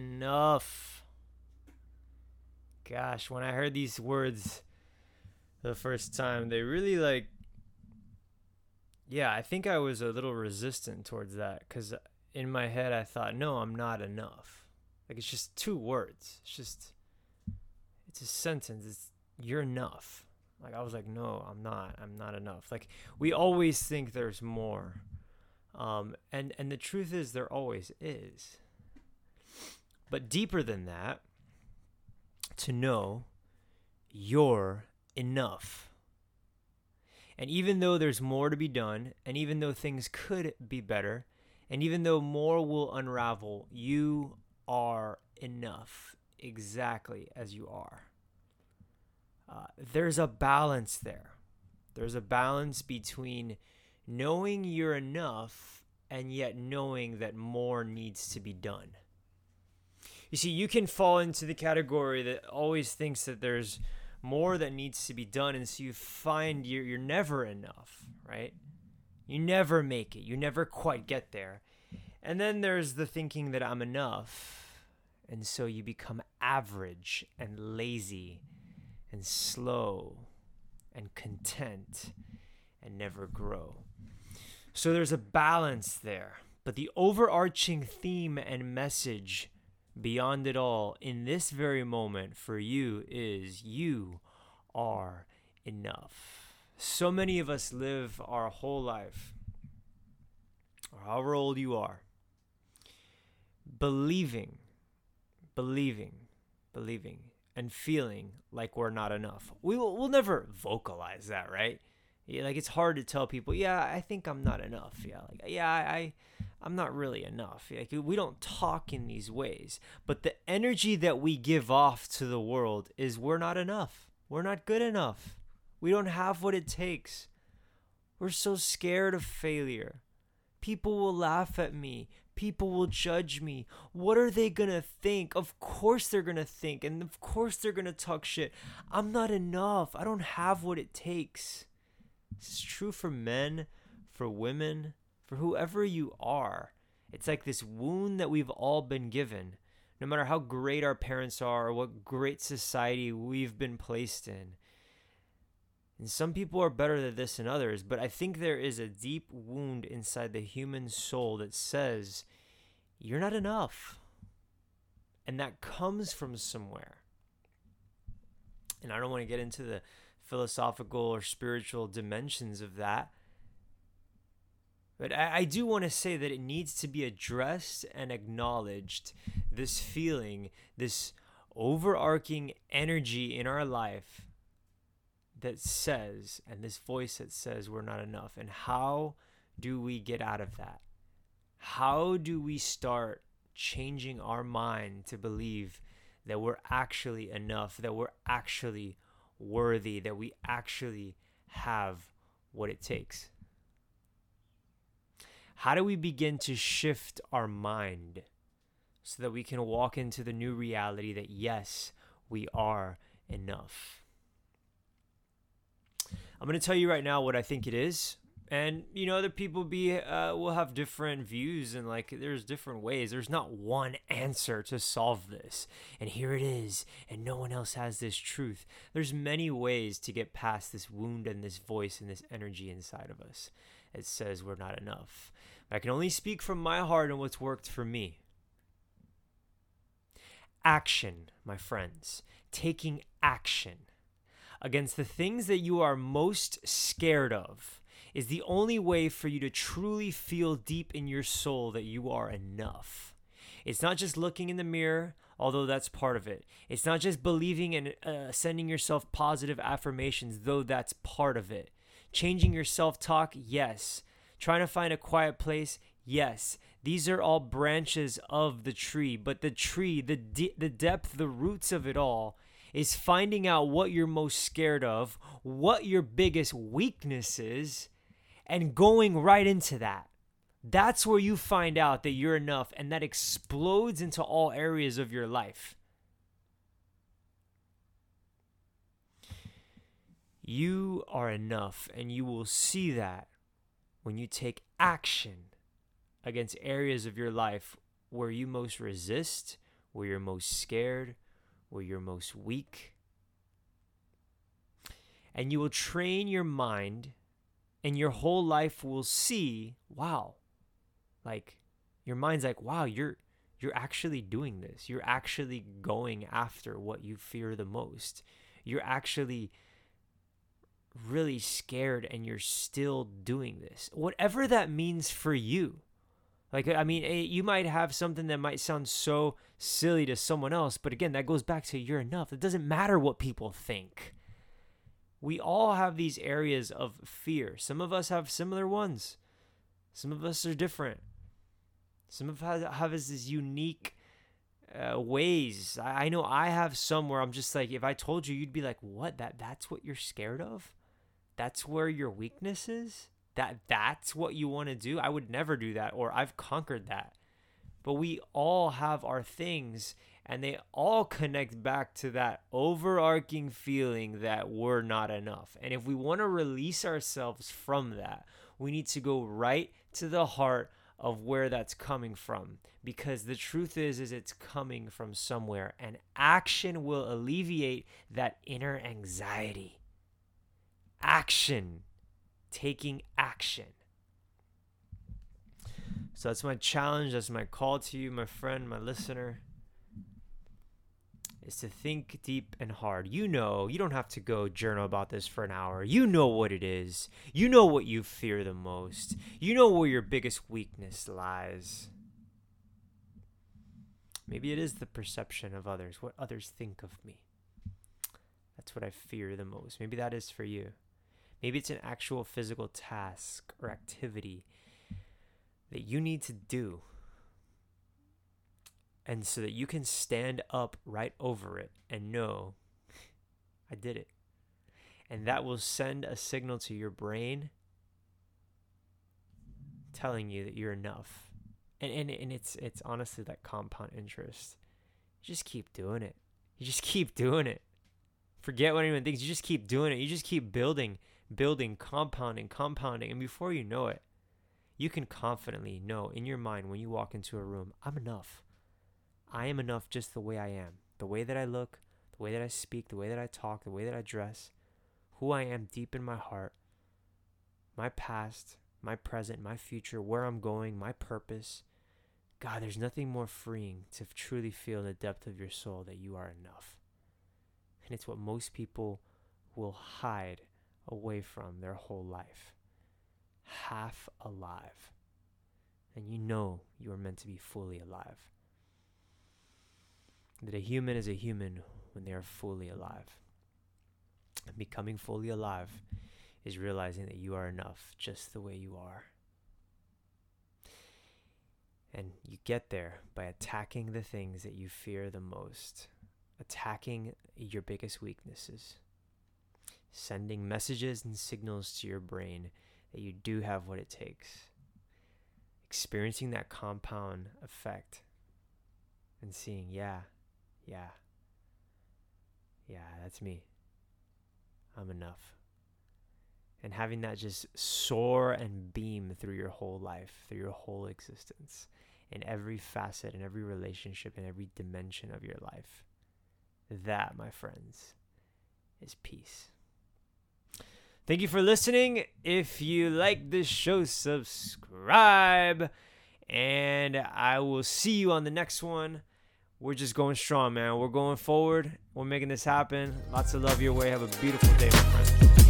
enough. Gosh, when I heard these words the first time, they really like. Yeah, I think I was a little resistant towards that because in my head I thought, no, I'm not enough. Like it's just two words. It's just, it's a sentence. It's you're enough. Like I was like, no, I'm not. I'm not enough. Like we always think there's more. Um, and and the truth is there always is. But deeper than that, to know you're enough. And even though there's more to be done, and even though things could be better, and even though more will unravel, you are enough exactly as you are. Uh, there's a balance there. There's a balance between knowing you're enough and yet knowing that more needs to be done. You see, you can fall into the category that always thinks that there's more that needs to be done, and so you find you're, you're never enough, right? You never make it, you never quite get there. And then there's the thinking that I'm enough, and so you become average and lazy and slow and content and never grow. So there's a balance there. But the overarching theme and message beyond it all in this very moment for you is you are enough. So many of us live our whole life, or however old you are, believing, believing, believing and feeling like we're not enough. We will we'll never vocalize that, right? Yeah, like it's hard to tell people, yeah, I think I'm not enough. Yeah, like yeah, I I'm not really enough. Like we don't talk in these ways, but the energy that we give off to the world is we're not enough. We're not good enough. We don't have what it takes. We're so scared of failure. People will laugh at me. People will judge me. What are they gonna think? Of course they're gonna think, and of course they're gonna talk shit. I'm not enough. I don't have what it takes. This is true for men, for women, for whoever you are. It's like this wound that we've all been given. No matter how great our parents are or what great society we've been placed in. And some people are better at this than others, but I think there is a deep wound inside the human soul that says, you're not enough. And that comes from somewhere. And I don't want to get into the philosophical or spiritual dimensions of that. But I, I do want to say that it needs to be addressed and acknowledged this feeling, this overarching energy in our life that says, and this voice that says we're not enough. And how do we get out of that? How do we start changing our mind to believe that we're actually enough, that we're actually worthy, that we actually have what it takes? How do we begin to shift our mind so that we can walk into the new reality that yes, we are enough? I'm going to tell you right now what I think it is. And you know, other people be uh, will have different views, and like there's different ways. There's not one answer to solve this, and here it is, and no one else has this truth. There's many ways to get past this wound and this voice and this energy inside of us. It says we're not enough. But I can only speak from my heart and what's worked for me. Action, my friends, taking action against the things that you are most scared of is the only way for you to truly feel deep in your soul that you are enough. It's not just looking in the mirror, although that's part of it. It's not just believing and uh, sending yourself positive affirmations, though that's part of it. Changing your self talk, yes. Trying to find a quiet place, yes. These are all branches of the tree, but the tree, the, de- the depth, the roots of it all is finding out what you're most scared of, what your biggest weakness is, and going right into that. That's where you find out that you're enough, and that explodes into all areas of your life. You are enough, and you will see that when you take action against areas of your life where you most resist, where you're most scared, where you're most weak. And you will train your mind, and your whole life will see, wow, like your mind's like, wow, you're you're actually doing this. You're actually going after what you fear the most. You're actually really scared and you're still doing this. Whatever that means for you. Like, I mean, eh, you might have something that might sound so silly to someone else, but again, that goes back to you're enough. It doesn't matter what people think. We all have these areas of fear. Some of us have similar ones, some of us are different. Some of us have this unique uh, ways. I, I know I have some where I'm just like, if I told you, you'd be like, "What? That that's what you're scared of? That's where your weakness is? That that's what you want to do? I would never do that, or I've conquered that." But we all have our things, and they all connect back to that overarching feeling that we're not enough. And if we want to release ourselves from that, we need to go right to the heart of where that's coming from because the truth is is it's coming from somewhere and action will alleviate that inner anxiety action taking action so that's my challenge that's my call to you my friend my listener is to think deep and hard. You know, you don't have to go journal about this for an hour. You know what it is. You know what you fear the most. You know where your biggest weakness lies. Maybe it is the perception of others, what others think of me. That's what I fear the most. Maybe that is for you. Maybe it's an actual physical task or activity that you need to do and so that you can stand up right over it and know I did it. And that will send a signal to your brain telling you that you're enough. And and, and it's it's honestly that compound interest. You just keep doing it. You just keep doing it. Forget what anyone thinks. You just keep doing it. You just keep building, building, compounding, compounding. And before you know it, you can confidently know in your mind when you walk into a room, I'm enough. I am enough just the way I am. The way that I look, the way that I speak, the way that I talk, the way that I dress, who I am deep in my heart, my past, my present, my future, where I'm going, my purpose. God, there's nothing more freeing to truly feel in the depth of your soul that you are enough. And it's what most people will hide away from their whole life. Half alive. And you know you are meant to be fully alive that a human is a human when they are fully alive. And becoming fully alive is realizing that you are enough just the way you are. And you get there by attacking the things that you fear the most, attacking your biggest weaknesses, sending messages and signals to your brain that you do have what it takes, experiencing that compound effect, and seeing, yeah, yeah. Yeah, that's me. I'm enough. And having that just soar and beam through your whole life, through your whole existence, in every facet, in every relationship, in every dimension of your life. That, my friends, is peace. Thank you for listening. If you like this show, subscribe. And I will see you on the next one we're just going strong, man. We're going forward. We're making this happen. Lots of love your way. Have a beautiful day, my friends.